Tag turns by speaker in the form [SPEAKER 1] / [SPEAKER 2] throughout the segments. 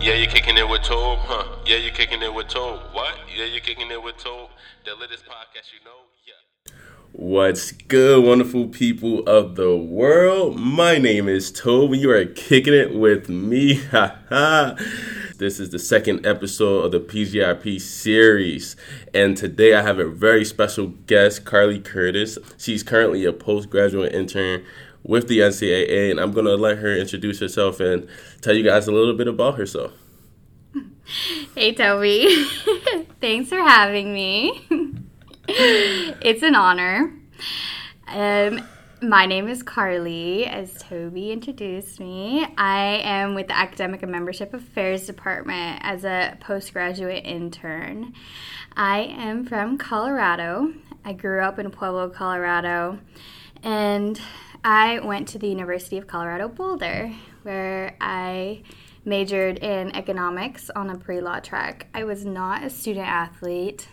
[SPEAKER 1] Yeah, you're kicking it with Tobe, huh? Yeah, you're kicking it with Tobe. What? Yeah, you're kicking it with Tobe. The latest podcast you know? Yeah.
[SPEAKER 2] What's good, wonderful people of the world? My name is Toby. You are kicking it with me. this is the second episode of the PGIP series. And today I have a very special guest, Carly Curtis. She's currently a postgraduate intern with the NCAA, and I'm going to let her introduce herself and tell you guys a little bit about herself.
[SPEAKER 3] Hey, Toby. Thanks for having me. it's an honor. Um, my name is Carly, as Toby introduced me. I am with the Academic and Membership Affairs Department as a postgraduate intern. I am from Colorado. I grew up in Pueblo, Colorado, and I went to the University of Colorado Boulder, where I majored in economics on a pre law track. I was not a student athlete,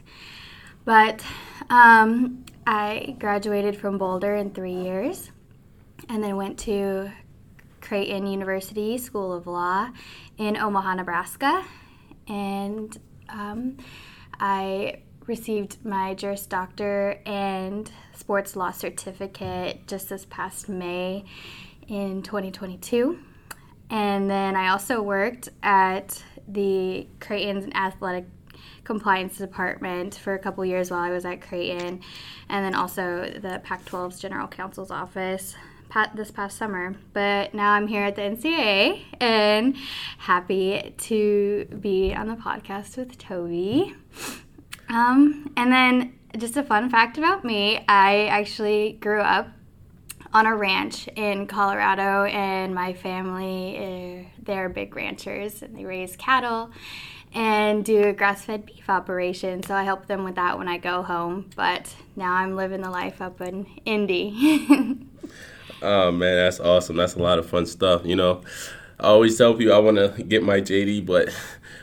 [SPEAKER 3] but um, I graduated from Boulder in three years and then went to Creighton University School of Law in Omaha, Nebraska. And um, I received my Juris Doctor and Sports Law Certificate just this past May in 2022. And then I also worked at the Creighton's Athletic Compliance Department for a couple years while I was at Creighton, and then also the Pac 12's General Counsel's Office this past summer. But now I'm here at the NCAA and happy to be on the podcast with Toby. Um, and then just a fun fact about me I actually grew up on a ranch in Colorado, and my family, uh, they're big ranchers and they raise cattle and do a grass fed beef operation. So I help them with that when I go home. But now I'm living the life up in Indy.
[SPEAKER 2] oh, man, that's awesome. That's a lot of fun stuff. You know, I always tell people I want to get my JD, but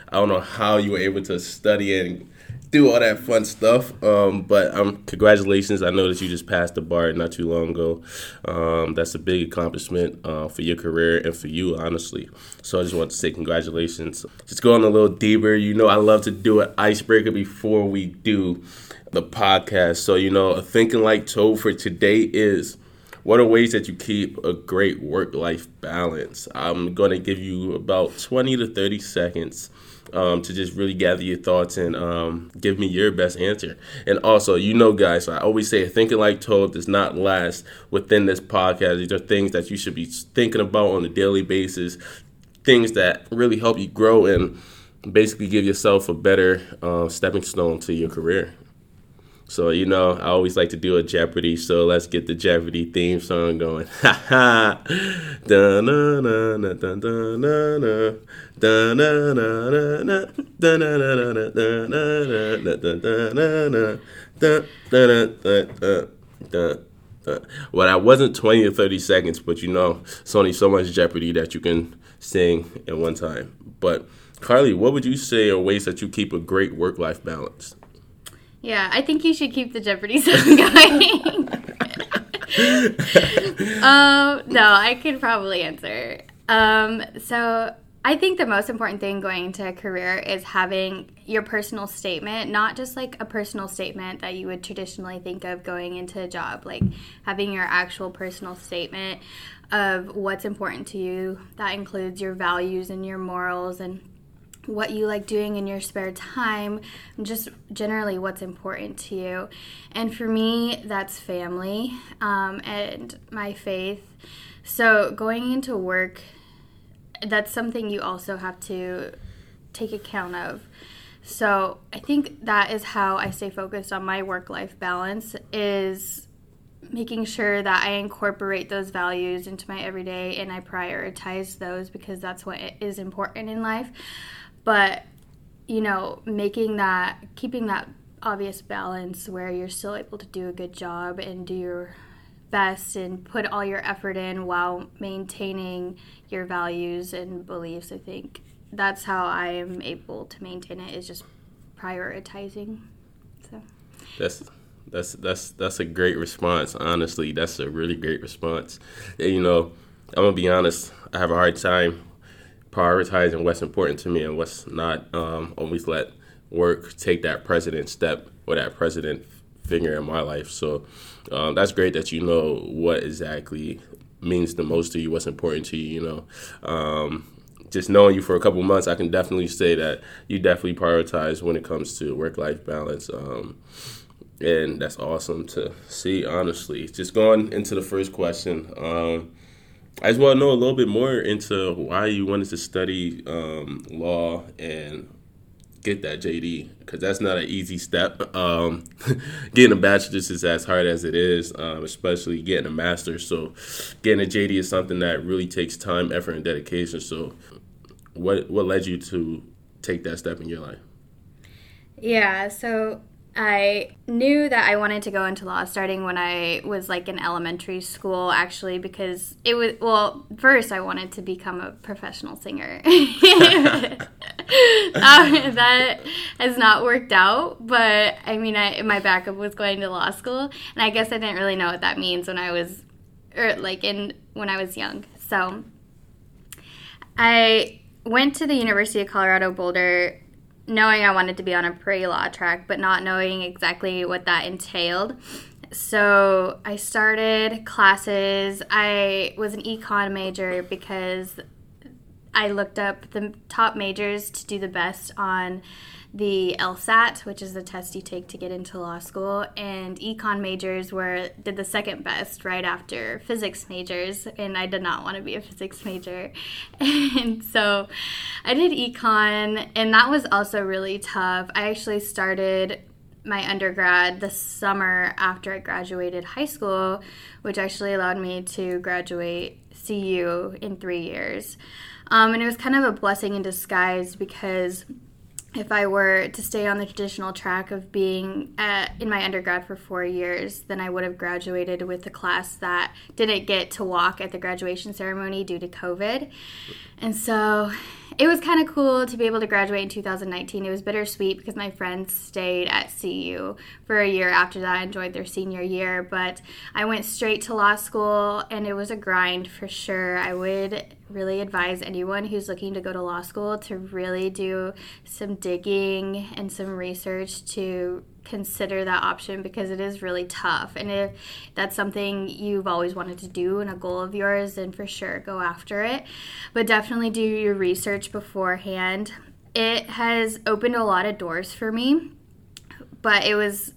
[SPEAKER 2] I don't know how you were able to study and do all that fun stuff. Um, but um, congratulations! I know that you just passed the bar not too long ago. Um, that's a big accomplishment uh, for your career and for you, honestly. So I just want to say congratulations. Just going a little deeper. You know, I love to do an icebreaker before we do the podcast. So you know, thinking like Toad for today is. What are ways that you keep a great work life balance? I'm going to give you about 20 to 30 seconds um, to just really gather your thoughts and um, give me your best answer. And also, you know, guys, I always say thinking like Toad does not last within this podcast. These are things that you should be thinking about on a daily basis, things that really help you grow and basically give yourself a better uh, stepping stone to your career. So, you know, I always like to do a Jeopardy, so let's get the Jeopardy theme song going. Ha ha! Na na na da da na na. Da da da da da da. Well, that wasn't 20 or 30 seconds, but you know, it's only so much Jeopardy that you can sing in one time. But, Carly, what would you say are ways that you keep a great work life balance?
[SPEAKER 3] Yeah, I think you should keep the Jeopardy song going. um, no, I could probably answer. Um, so I think the most important thing going into a career is having your personal statement, not just like a personal statement that you would traditionally think of going into a job, like having your actual personal statement of what's important to you. That includes your values and your morals and what you like doing in your spare time, just generally what's important to you. And for me, that's family um, and my faith. So going into work, that's something you also have to take account of. So I think that is how I stay focused on my work life balance is making sure that I incorporate those values into my everyday and I prioritize those because that's what is important in life but you know making that keeping that obvious balance where you're still able to do a good job and do your best and put all your effort in while maintaining your values and beliefs i think that's how i am able to maintain it is just prioritizing so.
[SPEAKER 2] That's that's that's that's a great response honestly. That's a really great response. And, you know i'm gonna be honest i have a hard time prioritizing what's important to me and what's not. Um, always let work take that president step or that president figure in my life. So um, that's great that you know what exactly means the most to you, what's important to you. You know, um, just knowing you for a couple months, I can definitely say that you definitely prioritize when it comes to work life balance. Um, and that's awesome to see. Honestly, just going into the first question. Um, I just want to know a little bit more into why you wanted to study um, law and get that JD because that's not an easy step. Um, getting a bachelor's is as hard as it is, um, especially getting a master's. So, getting a JD is something that really takes time, effort, and dedication. So, what what led you to take that step in your life?
[SPEAKER 3] Yeah, so I knew that I wanted to go into law starting when I was like in elementary school, actually, because it was, well, first I wanted to become a professional singer. um, that has not worked out, but I mean, I, my backup was going to law school, and I guess I didn't really know what that means when I was, or like in, when I was young. So I went to the University of Colorado Boulder knowing I wanted to be on a pre law track, but not knowing exactly what that entailed. So I started classes. I was an econ major because I looked up the top majors to do the best on the LSAT, which is the test you take to get into law school, and econ majors were did the second best right after physics majors, and I did not want to be a physics major. And so I did econ, and that was also really tough. I actually started my undergrad the summer after I graduated high school, which actually allowed me to graduate CU in three years. Um, and it was kind of a blessing in disguise because if I were to stay on the traditional track of being at, in my undergrad for four years, then I would have graduated with a class that didn't get to walk at the graduation ceremony due to COVID. And so it was kind of cool to be able to graduate in 2019. It was bittersweet because my friends stayed at CU for a year after that. I enjoyed their senior year, but I went straight to law school and it was a grind for sure. I would really advise anyone who's looking to go to law school to really do some digging and some research to consider that option because it is really tough. And if that's something you've always wanted to do and a goal of yours, then for sure go after it. But definitely do your research beforehand. It has opened a lot of doors for me, but it was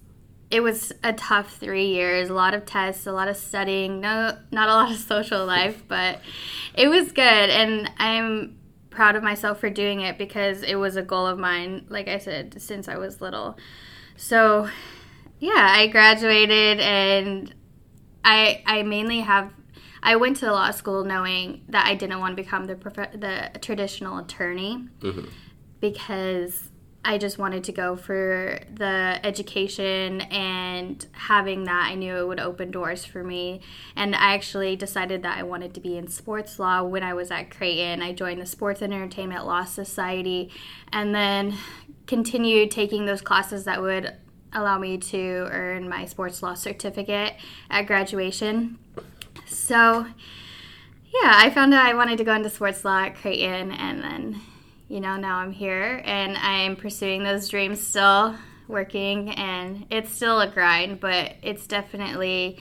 [SPEAKER 3] it was a tough three years a lot of tests a lot of studying no not a lot of social life but it was good and i'm proud of myself for doing it because it was a goal of mine like i said since i was little so yeah i graduated and i i mainly have I went to law school knowing that I didn't want to become the prof- the traditional attorney mm-hmm. because I just wanted to go for the education and having that I knew it would open doors for me. And I actually decided that I wanted to be in sports law when I was at Creighton. I joined the Sports and Entertainment Law Society and then continued taking those classes that would allow me to earn my sports law certificate at graduation. So, yeah, I found out I wanted to go into sports law at Creighton and then you know, now I'm here and I'm pursuing those dreams still, working, and it's still a grind, but it's definitely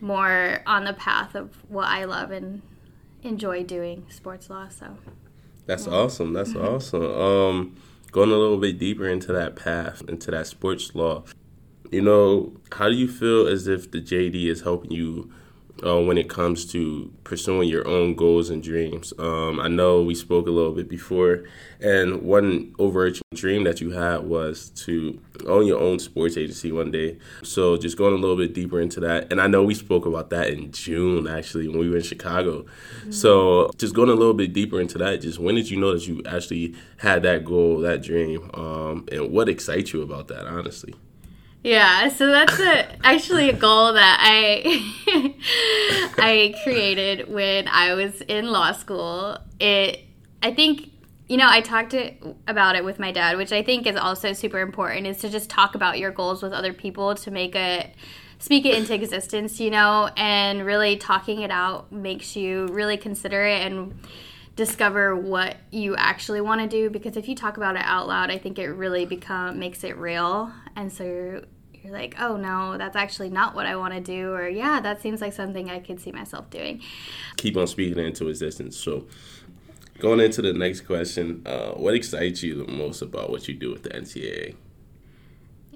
[SPEAKER 3] more on the path of what I love and enjoy doing sports law. So
[SPEAKER 2] that's yeah. awesome. That's mm-hmm. awesome. Um, going a little bit deeper into that path, into that sports law, you know, how do you feel as if the JD is helping you uh, when it comes to pursuing your own goals and dreams. Um, I know we spoke a little bit before, and one overarching dream that you had was to own your own sports agency one day. So just going a little bit deeper into that, and I know we spoke about that in June actually when we were in Chicago. Mm-hmm. So just going a little bit deeper into that, just when did you know that you actually had that goal, that dream, um, and what excites you about that, honestly?
[SPEAKER 3] Yeah, so that's a, actually a goal that I I created when I was in law school. It I think you know I talked to, about it with my dad, which I think is also super important. Is to just talk about your goals with other people to make it speak it into existence, you know, and really talking it out makes you really consider it and discover what you actually want to do because if you talk about it out loud, I think it really become makes it real. And so you're you're like, "Oh no, that's actually not what I want to do," or "Yeah, that seems like something I could see myself doing."
[SPEAKER 2] Keep on speaking into existence. So, going into the next question, uh, what excites you the most about what you do with the NCAA?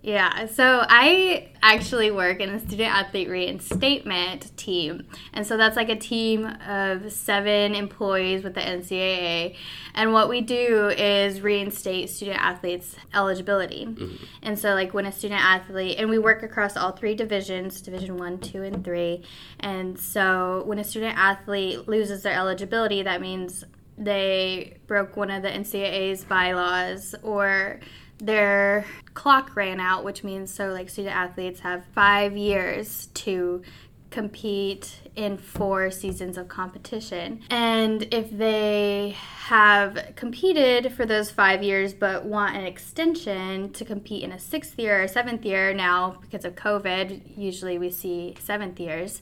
[SPEAKER 3] Yeah, so I actually work in a student athlete reinstatement team. And so that's like a team of seven employees with the NCAA. And what we do is reinstate student athletes' eligibility. Mm-hmm. And so, like, when a student athlete, and we work across all three divisions Division one, two, and three. And so, when a student athlete loses their eligibility, that means they broke one of the NCAA's bylaws or their clock ran out, which means so like student athletes have five years to compete in four seasons of competition. And if they have competed for those five years but want an extension to compete in a sixth year or seventh year, now because of COVID, usually we see seventh years,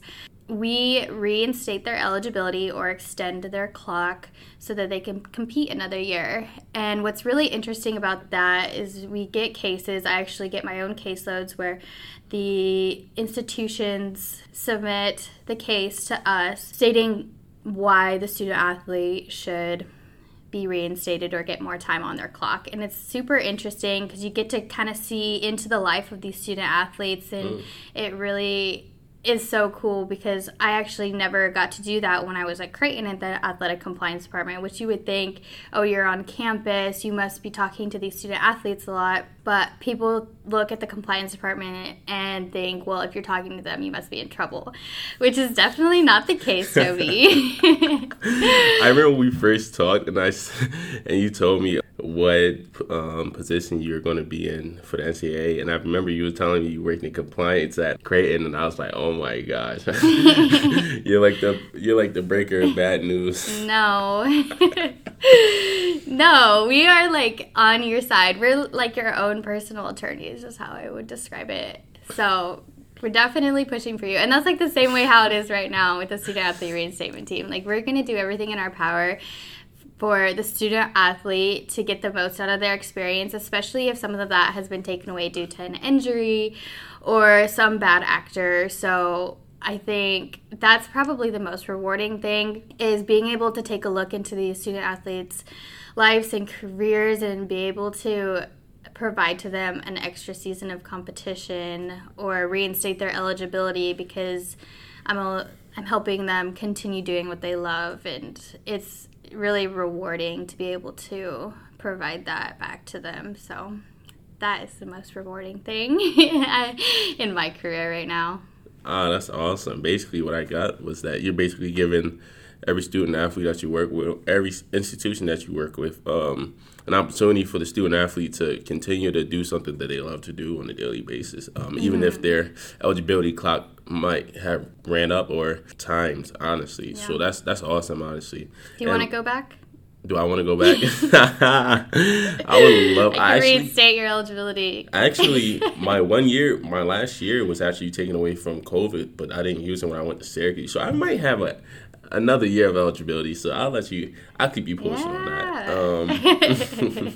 [SPEAKER 3] we reinstate their eligibility or extend their clock so that they can compete another year. And what's really interesting about that is we get cases, I actually get my own caseloads where the institutions submit the case to us stating why the student athlete should be reinstated or get more time on their clock. And it's super interesting because you get to kind of see into the life of these student athletes and mm. it really is so cool because I actually never got to do that when I was at Creighton at the athletic compliance department, which you would think, oh, you're on campus, you must be talking to these student athletes a lot. But people look at the compliance department and think, well, if you're talking to them, you must be in trouble, which is definitely not the case, Toby.
[SPEAKER 2] I remember we first talked, and I and you told me what um, position you were going to be in for the NCAA, and I remember you were telling me you worked in compliance at Creighton, and I was like, oh Oh my gosh, you're like the you're like the breaker of bad news.
[SPEAKER 3] No. no, we are like on your side. We're like your own personal attorneys, is how I would describe it. So we're definitely pushing for you. And that's like the same way how it is right now with the student athlete reinstatement team. Like we're gonna do everything in our power for the student athlete to get the most out of their experience, especially if some of that has been taken away due to an injury or some bad actor. So I think that's probably the most rewarding thing is being able to take a look into these student athletes' lives and careers and be able to provide to them an extra season of competition or reinstate their eligibility because I'm a, I'm helping them continue doing what they love and it's really rewarding to be able to provide that back to them. So that is the most rewarding thing in my career right now.
[SPEAKER 2] Ah, that's awesome. Basically, what I got was that you're basically giving every student athlete that you work with, every institution that you work with, um, an opportunity for the student athlete to continue to do something that they love to do on a daily basis, um, mm-hmm. even if mm-hmm. their eligibility clock might have ran up or times. Honestly, yeah. so that's that's awesome. Honestly,
[SPEAKER 3] do you want to go back?
[SPEAKER 2] Do I want to go back? I would love.
[SPEAKER 3] I, actually, reinstate your eligibility.
[SPEAKER 2] actually, my one year, my last year was actually taken away from COVID, but I didn't use it when I went to Syracuse. So I might have a another year of eligibility. So I'll let you. I'll keep you posted yeah. on that.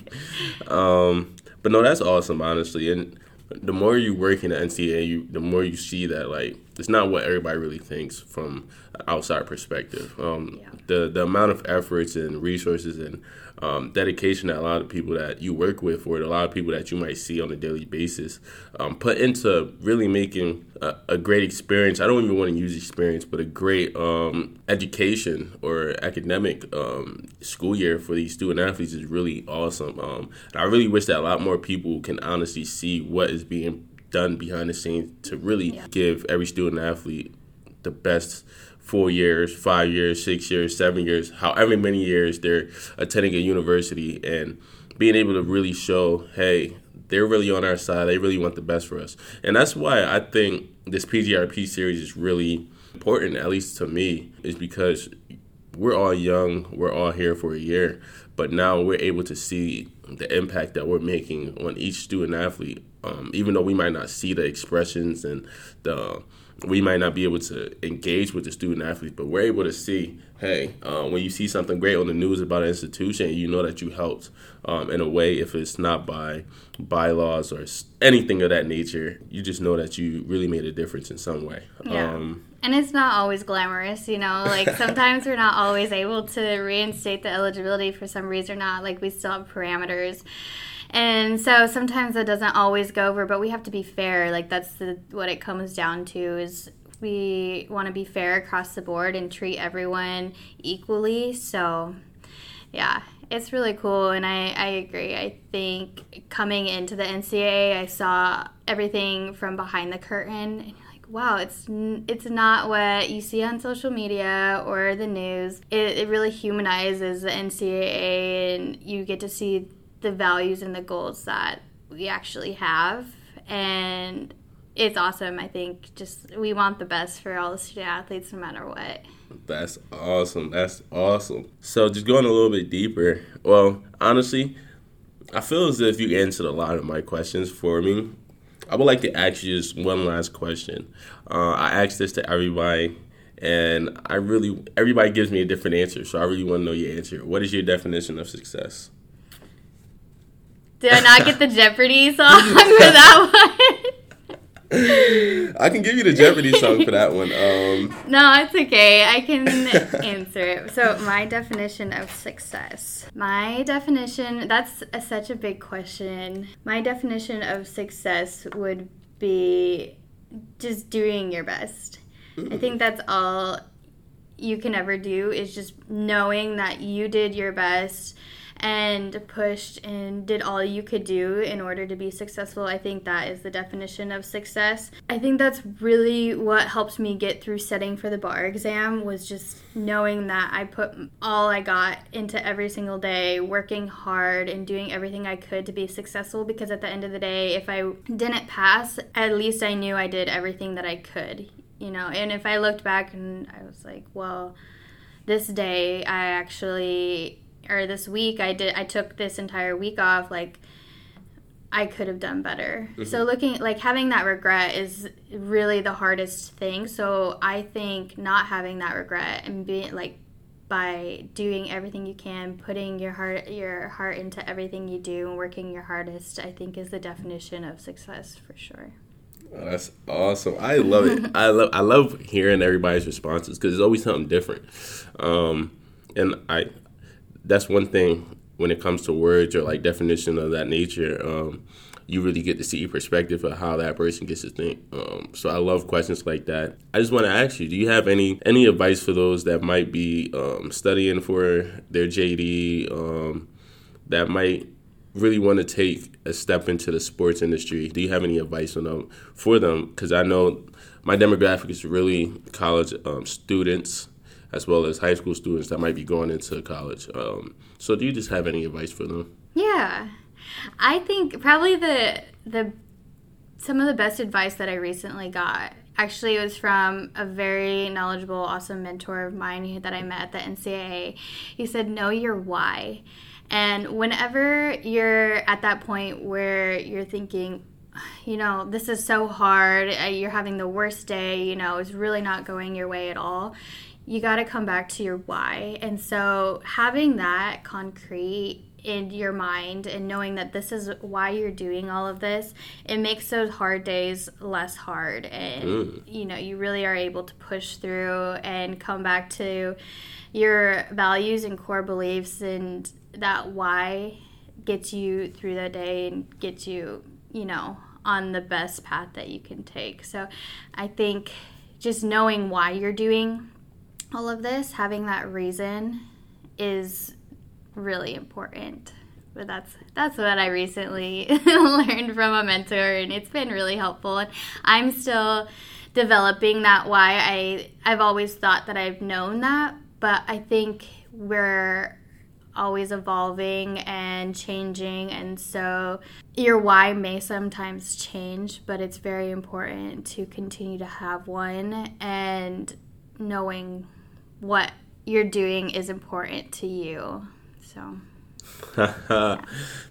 [SPEAKER 2] Um, um, but no, that's awesome, honestly. And the more you work in the NCAA, you, the more you see that like it's not what everybody really thinks from an outside perspective. Um, yeah. The the amount of efforts and resources and um, dedication that a lot of people that you work with or a lot of people that you might see on a daily basis um, put into really making a, a, great experience. I don't even want to use experience, but a great um, education or academic um, school year for these student athletes is really awesome. Um, I really wish that a lot more people can honestly see what is being done behind the scenes to really yeah. give every student athlete the best four years, five years, six years, seven years, however many years they're attending a university and being able to really show, hey, they're really on our side. They really want the best for us. And that's why I think this PGRP series is really important, at least to me, is because we're all young, we're all here for a year, but now we're able to see the impact that we're making on each student athlete. Um, even though we might not see the expressions and the we might not be able to engage with the student athletes, but we're able to see, hey, uh, when you see something great on the news about an institution, you know that you helped um, in a way. If it's not by bylaws or anything of that nature, you just know that you really made a difference in some way.
[SPEAKER 3] Yeah. Um, and it's not always glamorous, you know. Like sometimes we're not always able to reinstate the eligibility for some reason or not. Like we still have parameters. And so sometimes it doesn't always go over, but we have to be fair. Like that's the, what it comes down to is we want to be fair across the board and treat everyone equally. So yeah, it's really cool and I, I agree. I think coming into the NCAA, I saw everything from behind the curtain and you're like, wow, it's it's not what you see on social media or the news. It, it really humanizes the NCAA and you get to see the values and the goals that we actually have. And it's awesome. I think just we want the best for all the student athletes no matter what.
[SPEAKER 2] That's awesome. That's awesome. So just going a little bit deeper. Well honestly i feel as if you answered a lot of my questions for me. I would like to ask you just one last question. Uh, i asked this to everybody and i really everybody gives me a different answer so i really want to know your answer. What is your definition of success
[SPEAKER 3] did I not get the Jeopardy song for that one?
[SPEAKER 2] I can give you the Jeopardy song for that one. Um,
[SPEAKER 3] no, it's okay. I can answer it. So, my definition of success. My definition, that's a, such a big question. My definition of success would be just doing your best. I think that's all you can ever do is just knowing that you did your best and pushed and did all you could do in order to be successful. I think that is the definition of success. I think that's really what helped me get through setting for the bar exam was just knowing that I put all I got into every single day, working hard and doing everything I could to be successful because at the end of the day, if I didn't pass, at least I knew I did everything that I could, you know. And if I looked back and I was like, well, this day I actually or this week I did I took this entire week off like I could have done better. Mm-hmm. So looking like having that regret is really the hardest thing. So I think not having that regret and being like by doing everything you can, putting your heart your heart into everything you do and working your hardest, I think is the definition of success for sure.
[SPEAKER 2] Oh, that's awesome. I love it. I love I love hearing everybody's responses because it's always something different. Um, and I that's one thing when it comes to words or like definition of that nature. Um, you really get to see perspective of how that person gets to think. Um, so I love questions like that. I just want to ask you: Do you have any any advice for those that might be um, studying for their JD um, that might really want to take a step into the sports industry? Do you have any advice on them for them? Because I know my demographic is really college um, students as well as high school students that might be going into college. Um, so, do you just have any advice for them?
[SPEAKER 3] Yeah, I think probably the the some of the best advice that I recently got actually was from a very knowledgeable, awesome mentor of mine that I met at the NCAA. He said, "Know your why." And whenever you're at that point where you're thinking, you know, this is so hard, uh, you're having the worst day, you know, it's really not going your way at all, you got to come back to your why. And so having that concrete in your mind and knowing that this is why you're doing all of this, it makes those hard days less hard. And, mm. you know, you really are able to push through and come back to your values and core beliefs and that why gets you through the day and gets you, you know, on the best path that you can take. So I think just knowing why you're doing all of this, having that reason is really important. But that's that's what I recently learned from a mentor and it's been really helpful and I'm still developing that why I I've always thought that I've known that, but I think we're always evolving and changing and so your why may sometimes change but it's very important to continue to have one and knowing what you're doing is important to you. So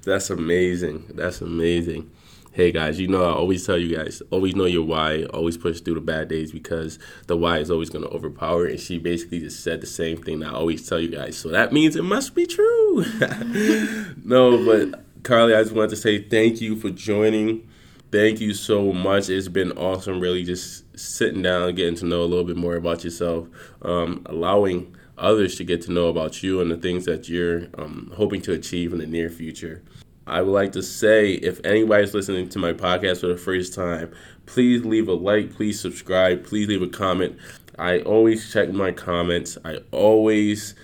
[SPEAKER 2] that's amazing. That's amazing. hey guys, you know I always tell you guys, always know your why, always push through the bad days because the why is always going to overpower. And she basically just said the same thing I always tell you guys. So that means it must be true. no, but Carly, I just wanted to say thank you for joining. Thank you so much. It's been awesome, really, just sitting down getting to know a little bit more about yourself, um, allowing others to get to know about you and the things that you're um, hoping to achieve in the near future. I would like to say if anybody's listening to my podcast for the first time, please leave a like, please subscribe, please leave a comment. I always check my comments. I always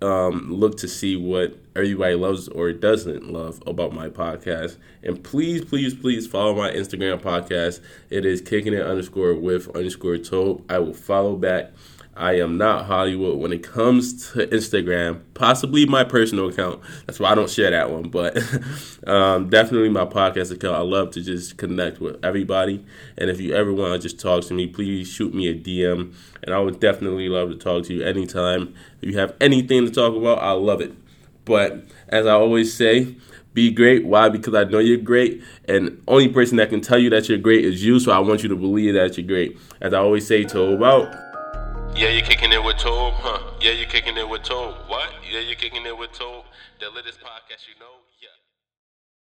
[SPEAKER 2] um, look to see what everybody loves or doesn't love about my podcast. And please, please, please follow my Instagram podcast. It is kicking it underscore with underscore told. I will follow back. I am not Hollywood when it comes to Instagram, possibly my personal account. That's why I don't share that one, but um, definitely my podcast account. I love to just connect with everybody. And if you ever want to just talk to me, please shoot me a DM. And I would definitely love to talk to you anytime. If you have anything to talk about, I love it. But as I always say, be great. Why? Because I know you're great, and only person that can tell you that you're great is you. So I want you to believe that you're great. As I always say, to about.
[SPEAKER 1] Yeah, you're kicking it with Tobe, huh? Yeah, you're kicking it with Tobe. What? Yeah, you're kicking it with Tobe. The latest podcast you know?